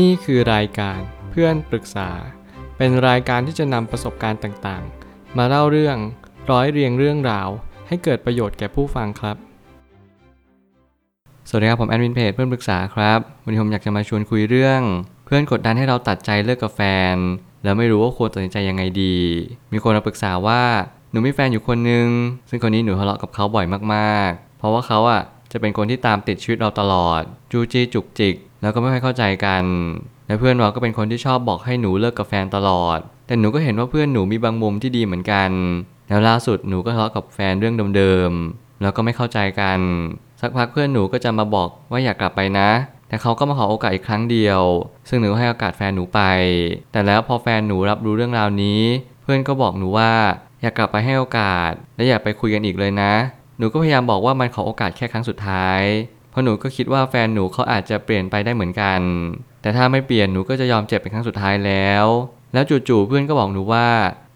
นี่คือรายการเพื่อนปรึกษา เป็นรายการที่จะนำประสบการณ์ต่างๆ มาเล่าเรื่องร้อยเรียงเรื่องราว ให้เกิดประโยชน์แก่ผู้ฟังครับ สวัสดีครับ ผมแอดมินเพจเพื่อนปรึกษาครับ วันนี้ผมอยากจะมาชวนคุยเรื่อง เพื่อนกดดันให้เราตัดใจเลิกกับแฟน แล้วไม่รู้ว่าควรตัดสินใจยังไงดี มีคนมาปรึกษาว่าหนูมีแฟนอยู่คนนึง ซึ่งคนนี้หนูทะเลาะกับเขาบ่อยมากๆ เพราะว่าเขาอะจะเป็นคนที่ตามติดชีวิตเราตลอด จูจี้จุกจิก แล้วก็ไม่ค่อยเข้าใจกันและเพื่อนเราก็เป็นคนที่ชอบบอกให้หนูเลิกกับแฟนตลอด แต่หนูก็เห็นว่าเพื่อนหนูมีบางมุมที่ดีเหมือนกัน แล้วล่าสุดหนูก็ทะเลาะกับแฟนเรื่องเดิมๆ แล้วก็ไม่เข้าใจกัน สักพักเพื่อนหนูก็จะมาบอกว่าอยากกลับไปนะ แต่เขาก็มาขอโอกาสอีกครั้งเดียว ซึ่งหนูให้โอกาสแฟนหนูไป แต่แล้วพอแฟนหนูรับรู้เรื่องราวนี้ เพื่อนก็บอกหนูว่าอยากกลับไปให้โอกาส และอยากไปคุยกันอีกเลยนะ หนูก็พยายามบอกว่ามันขอโอกาสแค่ครั้งสุดท้าย เพราะหนูก็คิดว่าแฟนหนูเขาอาจจะเปลี่ยนไปได้เหมือนกัน แต่ถ้าไม่เปลี่ยนหนูก็จะยอมเจ็บเป็นครั้งสุดท้ายแล้ว แล้วจู่ๆเพื่อนก็บอกหนูว่า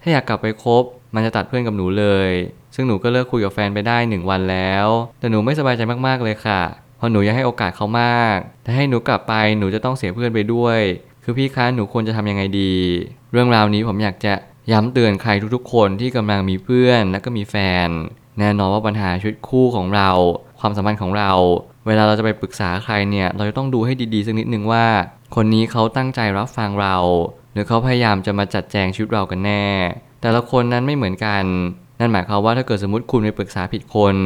ถ้าอยากกลับไปคบ มันจะตัดเพื่อนกับหนูเลย ซึ่งหนูก็เลิกคุยกับแฟนไปได้หนึ่งวันแล้ว แต่หนูไม่สบายใจมากๆเลยค่ะ เพราะหนูอยากให้โอกาสเขามาก แต่ให้หนูกลับไปหนูจะต้องเสียเพื่อนไปด้วย คือพี่คะหนูควรจะทำยังไงดี เรื่องราวนี้ผมอยากจะย้ำเตือนใครทุกๆ คนที่กำลังมีเพื่อนและก็มีแฟน แน่นอนว่าปัญหาชีวิตคู่ของเรา ความสัมพันธ์ของเรา เวลาเราจะไปปรึกษาใครเนี่ยเราจะต้องดูให้ดีๆสักนิดนึงว่า คนนี้เขาตั้งใจรับฟังเรา หรือเขาพยายามจะมาจัดแจงชีวิตเรากันแน่ แต่ละคนนั้นไม่เหมือนกัน นั่นหมายความว่าถ้าเกิดสมมติคุณไปปรึกษาผิดคน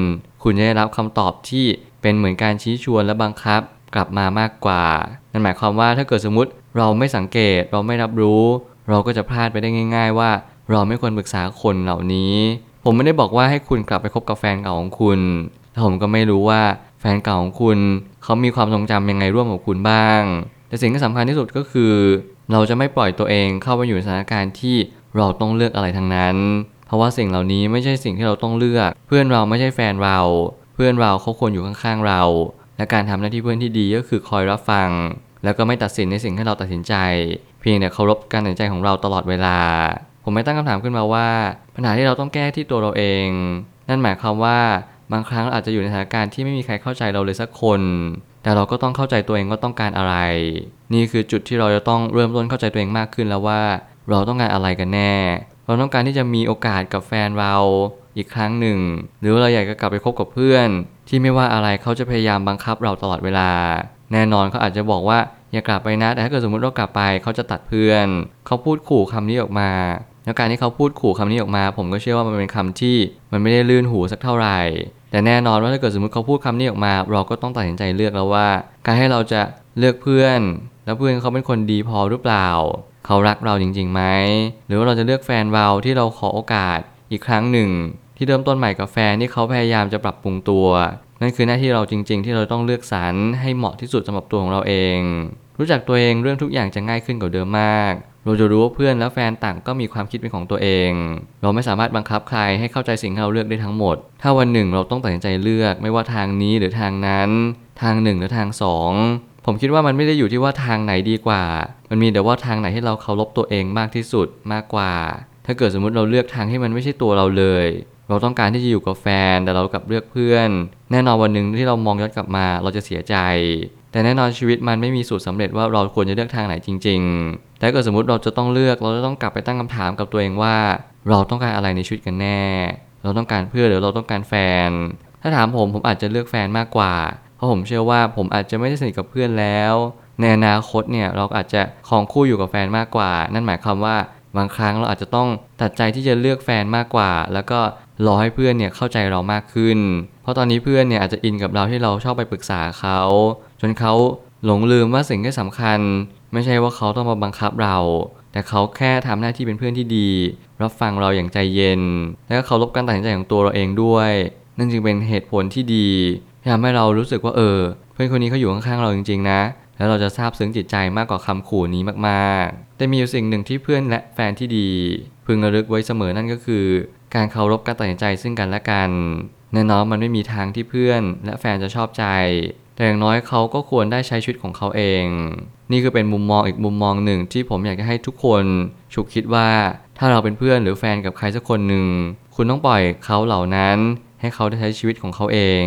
คุณจะได้รับคำตอบที่เป็นเหมือนการชี้ชวนและบังคับกลับมามากกว่า นั่นหมายความว่าถ้าเกิดสมมติเราไม่สังเกตเราไม่รับรู้ เราก็จะพลาดไปได้ง่าย ๆ ว่า เราไม่ควรปรึกษาคนเหล่านี้ ผมไม่ได้บอกว่าให้คุณกลับไปคบกับแฟนเก่าของคุณแต่ผมก็ไม่รู้ว่า แฟนเก่าของคุณเขามีความทรงจำยังไงร่วมกับคุณบ้าง แต่สิ่งที่สำคัญที่สุดก็คือ เราจะไม่ปล่อยตัวเองเข้าไปอยู่ในสถานการณ์ที่เราต้องเลือกอะไรทั้งนั้น เพราะว่าสิ่งเหล่านี้ไม่ใช่สิ่งที่เราต้องเลือก เพื่อนเราไม่ใช่แฟนเรา เพื่อนเราเขาควรอยู่ข้างๆเรา และการทำหน้าที่เพื่อนที่ดีก็คือคอยรับฟัง แล้วก็ไม่ตัดสินในสิ่งที่เราตัดสินใจ เพียงแต่เคารพการตัดสินใจของเราตลอดเวลา ผมไม่ตั้งคำถามขึ้นมาว่า ปัญหาที่เราต้องแก้ที่ตัวเราเอง นั่นหมายความว่า บางครั้งเราอาจจะอยู่ในสถานการณ์ที่ไม่มีใครเข้าใจเราเลยสักคน แต่เราก็ต้องเข้าใจตัวเองว่าต้องการอะไร นี่คือจุดที่เราจะต้องเริ่มต้นเข้าใจตัวเองมากขึ้นแล้วว่า เราต้องการอะไรกันแน่ เราต้องการที่จะมีโอกาสกับแฟนเราอีกครั้งหนึ่ง หรือเราอยากจะกลับไปคบกับเพื่อน ที่ไม่ว่าอะไรเขาจะพยายามบังคับเราตลอดเวลา แน่นอนเขาอาจจะบอกว่าอย่ากลับไปนะ แต่ถ้าเกิดสมมติเรากลับไปเขาจะตัดเพื่อน เขาพูดขู่คำนี้ออกมาแล้วการที่เขาพูดขู่คำนี้ออกมา ผมก็เชื่อว่ามันเป็นคำที่มันไม่ได้ลื่นหูสักเท่าไหร่ แต่แน่นอนว่าถ้าเกิดสมมติเขาพูดคำนี้ออกมา เราก็ต้องตัดสินใจเลือกแล้วว่า การให้เราจะเลือกเพื่อน แล้วเพื่อนเขาเป็นคนดีพอหรือเปล่า เขารักเราจริงๆไหมหรือว่าเราจะเลือกแฟนเราที่เราขอโอกาสอีกครั้งหนึ่ง ที่เริ่มต้นใหม่กับแฟนที่เขาพยายามจะปรับปรุงตัว นั่นคือหน้าที่เราจริง ๆ ที่เราต้องเลือกสรรให้เหมาะที่สุดสำหรับตัวของเราเอง รู้จักตัวเองเรื่องทุกอย่างจะง่ายขึ้นกว่าเดิมมาก เราจะรู้ว่าเพื่อนและแฟนต่างก็มีความคิดเป็นของตัวเอง เราไม่สามารถบังคับใครให้เข้าใจสิ่งที่เราเลือกได้ทั้งหมด ถ้าวันหนึ่งเราต้องตัดสินใจเลือกไม่ว่าทางนี้หรือทางนั้น ทางหนึ่งหรือทางสองผมคิดว่ามันไม่ได้อยู่ที่ว่าทางไหนดีกว่า มันมีแต่ว่าทางไหนให้เราเคารพตัวเองมากที่สุดมากกว่า ถ้าเกิดสมมติเราเลือกทางที่มันไม่ใช่ตัวเราเลย เราต้องการที่จะอยู่กับแฟนแต่เรากลับเลือกเพื่อน แน่นอนวันหนึ่งที่เรามองย้อนกลับมาเราจะเสียใจ แต่แน่นอนชีวิตมันไม่มีสูตรสำเร็จว่าเราควรจะเลือกทางไหนจริงๆแต่ถ้าเกิดสมมติเราจะต้องเลือกเราจะต้องกลับไปตั้งคำถามกับตัวเองว่า เราต้องการอะไรในชีวิตกันแน่ เราต้องการเพื่อนหรือเราต้องการแฟน ถ้าถามผมผมอาจจะเลือกแฟนมากกว่า เพราะผมเชื่อว่าผมอาจจะไม่ได้สนิทกับเพื่อนแล้ว ในอนาคตเนี่ยเราอาจจะคองคู่อยู่กับแฟนมากกว่า นั่นหมายความว่าบางครั้งเราอาจจะต้องตัดใจที่จะเลือกแฟนมากกว่า แล้วก็รอให้เพื่อนเนี่ยเข้าใจเรามากขึ้น เพราะตอนนี้เพื่อนเนี่ยอาจจะอินกับเราที่เราชอบไปปรึกษาเขา จนเขาหลงลืมว่าสิ่งที่สำคัญ ไม่ใช่ว่าเขาต้องมาบังคับเรา แต่เขาแค่ทำหน้าที่เป็นเพื่อนที่ดี รับฟังเราอย่างใจเย็น และก็เคารพการตัดสินใจของตัวเราเองด้วย นั่นจึงเป็นเหตุผลที่ดีที่ทำให้เรารู้สึกว่าเออ เพื่อนคนนี้เขาอยู่ข้างๆเราจริงๆนะ แล้วเราจะซาบซึ้งจิตใจมากกว่าคำขู่นี้มากๆ แต่มีอยู่สิ่งหนึ่งที่เพื่อนและแฟนที่ดี พึงระลึกไว้เสมอนั่นก็คือ การเคารพการตัดสินใจซึ่งกันและกันแน่นอนมันไม่มีทางที่เพื่อนและแฟนจะชอบใจ แต่อย่างน้อยเขาก็ควรได้ใช้ชีวิตของเขาเอง นี่คือเป็นมุมมองอีกมุมมองหนึ่งที่ผมอยากจะให้ทุกคนฉุกคิดว่าถ้าเราเป็นเพื่อนหรือแฟนกับใครสักคนหนึ่ง คุณต้องปล่อยเขาเหล่านั้น ให้เขาได้ใช้ชีวิตของเขาเอง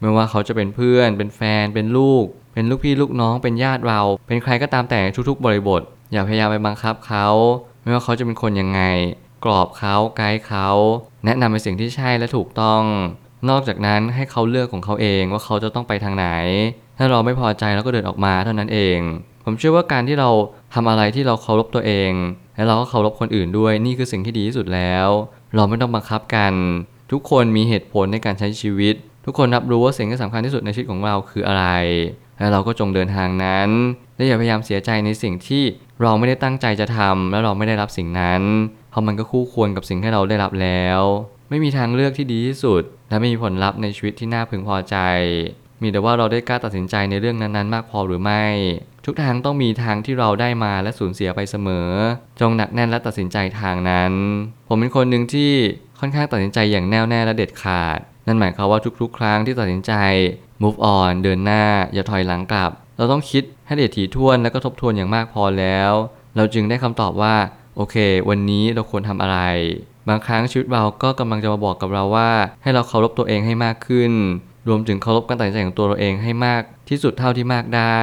ไม่ว่าเขาจะเป็นเพื่อน เป็นแฟน เป็นลูก เป็นลูกพี่ลูกน้อง เป็นญาติเรา เป็นใครก็ตามแต่ทุกๆ บริบท อย่าพยายามไปบังคับเขา ไม่ว่าเขาจะเป็นคนยังไง กรอบเขาไกด์เขา แนะนำในสิ่งที่ใช่และถูกต้อง นอกจากนั้นให้เขาเลือกของเขาเองว่าเขาจะต้องไปทางไหน ถ้าเราไม่พอใจเราก็เดินออกมาเท่านั้นเอง ผมเชื่อว่าการที่เราทำอะไรที่เราเคารพตัวเอง และเราก็เคารพคนอื่นด้วยนี่คือสิ่งที่ดีที่สุดแล้ว เราไม่ต้องบังคับกัน ทุกคนมีเหตุผลในการใช้ชีวิต ทุกคนรับรู้ว่าสิ่งที่สำคัญที่สุดในชีวิตของเราคืออะไร และเราก็จงเดินทางนั้นและอย่าพยายามเสียใจในสิ่งที่เราไม่ได้ตั้งใจจะทำแล้วเราไม่ได้รับสิ่งนั้นเพราะมันก็คู่ควรกับสิ่งที่เราได้รับแล้ว ไม่มีทางเลือกที่ดีที่สุด และไม่มีผลลัพธ์ในชีวิตที่น่าพึงพอใจ มีแต่ว่าเราได้กล้าตัดสินใจในเรื่องนั้นๆ มากพอหรือไม่ ทุกทางต้องมีทางที่เราได้มาและสูญเสียไปเสมอ จงหนักแน่นและตัดสินใจทางนั้น ผมเป็นคนหนึ่งที่ค่อนข้างตัดสินใจอย่างแน่วแน่และเด็ดขาด นั่นหมายความว่าทุกๆ ครั้งที่ตัดสินใจ move on เดินหน้าอย่าถอยหลังกลับ เราต้องคิดให้เอียดถี่ถ้วนและก็ทบทวนอย่างมากพอแล้ว เราจึงได้คำตอบว่า โอเค วันนี้เราควรทำอะไร บางครั้งชีวิตเราก็กำลังจะมาบอกกับเราว่า ให้เราเคารพตัวเองให้มากขึ้น รวมถึงเคารพการตัดสินใจของตัวเราเองให้มากที่สุดเท่าที่มากได้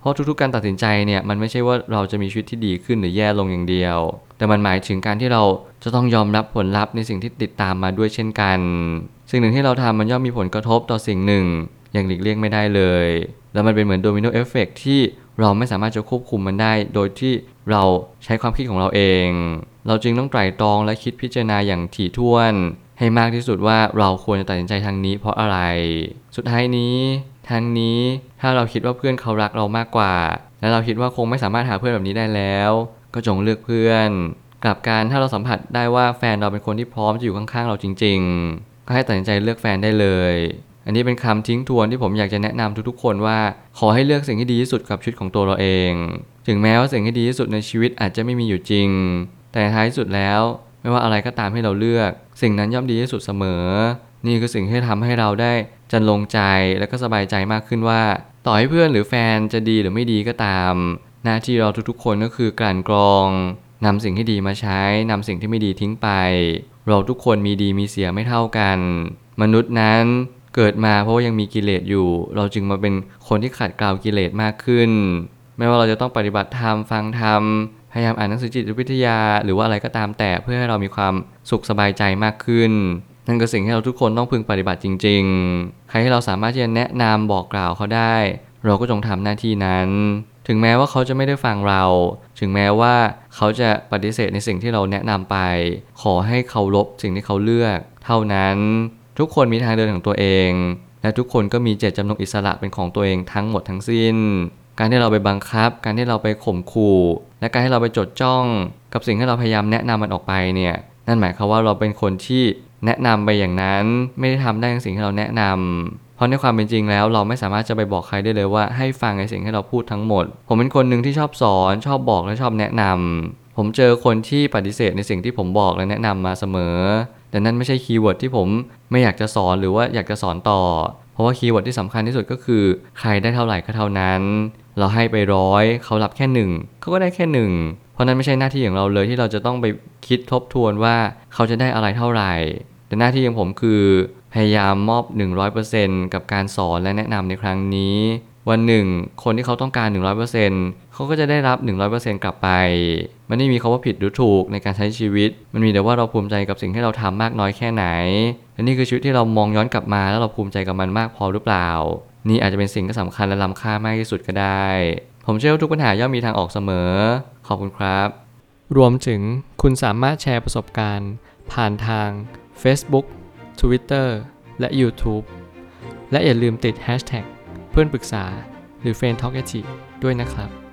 เพราะทุกๆ การตัดสินใจเนี่ยมันไม่ใช่ว่าเราจะมีชีวิตที่ดีขึ้นหรือแย่ลงอย่างเดียว แต่มันหมายถึงการที่เราจะต้องยอมรับผลลัพธ์ในสิ่งที่ติดตามมาด้วยเช่นกัน สิ่งหนึ่งที่เราทำมันย่อมมีผลกระทบต่อสิ่งหนึ่ง อย่างหลีกเลี่ยงไม่ได้เลย แล้วมันเป็นเหมือน domino effect ที่เราไม่สามารถจะควบคุมมันได้ โดยที่เราใช้ความคิดของเราเอง เราจึงต้องไตร่ตรองและคิดพิจารณาอย่างถี่ถ้วน ให้มากที่สุดว่าเราควรจะตัดสินใจทางนี้เพราะอะไร สุดท้ายนี้ทางนี้ถ้าเราคิดว่าเพื่อนเขารักเรามากกว่า และเราคิดว่าคงไม่สามารถหาเพื่อนแบบนี้ได้แล้ว ก็จงเลือกเพื่อนกลับการถ้าเราสัมผัสได้ว่าแฟนเราเป็นคนที่พร้อมจะอยู่ข้างๆเราจริง ๆ ก็ให้ตัดสินใจเลือกแฟนได้เลย อันนี้เป็นคำทิ้งทวนที่ผมอยากจะแนะนำทุกๆ คนว่า ขอให้เลือกสิ่งที่ดีที่สุดกับชีวิตของตัวเราเอง ถึงแม้ว่าสิ่งที่ดีที่สุดในชีวิตอาจจะไม่มีอยู่จริง แต่ท้ายสุดแล้ว ไม่ว่าอะไรก็ตามให้เราเลือก สิ่งนั้นย่อมดีที่สุดเสมอ นี่คือสิ่งที่ทำให้เราได้จันลงใจและก็สบายใจมากขึ้นว่า ต่อให้เพื่อนหรือแฟนจะดีหรือไม่ดีก็ตาม หน้าที่เราทุกๆ คนก็คือกลั่นกรองนำสิ่งที่ดีมาใช้นำสิ่งที่ไม่ดีทิ้งไป เราทุกคนมีดีมีเสียไม่เท่ากัน มนุษย์นั้นเกิดมาเพราะว่ายังมีกิเลสอยู่ เราจึงมาเป็นคนที่ขัดเกลากิเลสมากขึ้น ไม่ว่าเราจะต้องปฏิบัติธรรมฟังธรรม พยายามอ่านหนังสือจิตวิทยา หรือว่าอะไรก็ตามแต่เพื่อให้เรามีความสุขสบายใจมากขึ้น นั่นก็สิ่งที่เราทุกคนต้องพึงปฏิบัติจริง ๆ ใครที่เราสามารถที่จะแนะนำบอกกล่าวเขาได้ เราก็จงทำหน้าที่นั้น ถึงแม้ว่าเขาจะไม่ได้ฟังเรา ถึงแม้ว่าเขาจะปฏิเสธในสิ่งที่เราแนะนำไป ขอให้เคารพสิ่งที่เขาเลือก เท่านั้นทุกคนมีทางเดินของตัวเอง และทุกคนก็มีเจตจำนงอิสระเป็นของตัวเองทั้งหมดทั้งสิ้น การที่เราไปบังคับ การที่เราไปข่มขู่และการที่เราไปจดจ้องกับสิ่งที่เราพยายามแนะนำมันออกไปเนี่ยนั่นหมายความว่าเราเป็นคนที่แนะนำไปอย่างนั้นไม่ได้ทำได้ในสิ่งที่เราแนะนำเพราะในความเป็นจริงแล้วเราไม่สามารถจะไปบอกใครได้เลยว่าให้ฟังในสิ่งที่เราพูดทั้งหมด ผมเป็นคนหนึ่งที่ชอบสอนชอบบอกและชอบแนะนำผมเจอคนที่ปฏิเสธในสิ่งที่ผมบอกและแนะนำมาเสมอ แต่นั่นไม่ใช่ keyword ที่ผมไม่อยากจะสอนหรือว่าอยากจะสอนต่อ เพราะว่า keyword ที่สำคัญที่สุดก็คือ ใครได้เท่าไหร่ก็เท่านั้น เราให้ไปร้อยเขารับแค่หนึ่งเขาก็ได้แค่หนึ่งเพราะนั้นไม่ใช่หน้าที่ของเราเลยที่เราจะต้องไปคิดทบทวนว่าเขาจะได้อะไรเท่าไหร่ แต่หน้าที่ของผมคือ พยายามมอบ 100%กับการสอนและแนะนำในครั้งนี้ วันหนึ่ง คนที่เขาต้องการ 100%เขาก็จะได้รับ 100%กลับไป มันไม่มีคาว่าผิดหรือถูกในการใช้ชีวิต มันมีแต่ว่าเราภูมิใจกับสิ่งที่เราทำมากน้อยแค่ไหนและนี่คือชีวิตที่เรามองย้อนกลับมาแล้วเราภูมิใจกับมันมากพอหรือเปล่า นี่อาจจะเป็นสิ่งที่สำคัญและล้ำค่ามากที่สุดก็ได้ ผมเชื่อว่าทุกปัญหาย่อมมีทางออกเสมอ ขอบคุณครับ รวมถึงคุณสามารถแชร์ประสบการณ์ ผ่านทาง Facebook Twitter และ YouTube และอย่าลืมติด Hashtag เพื่อนปรึกษาหรือ f r ร e n d t a l k ด้วยนะครับ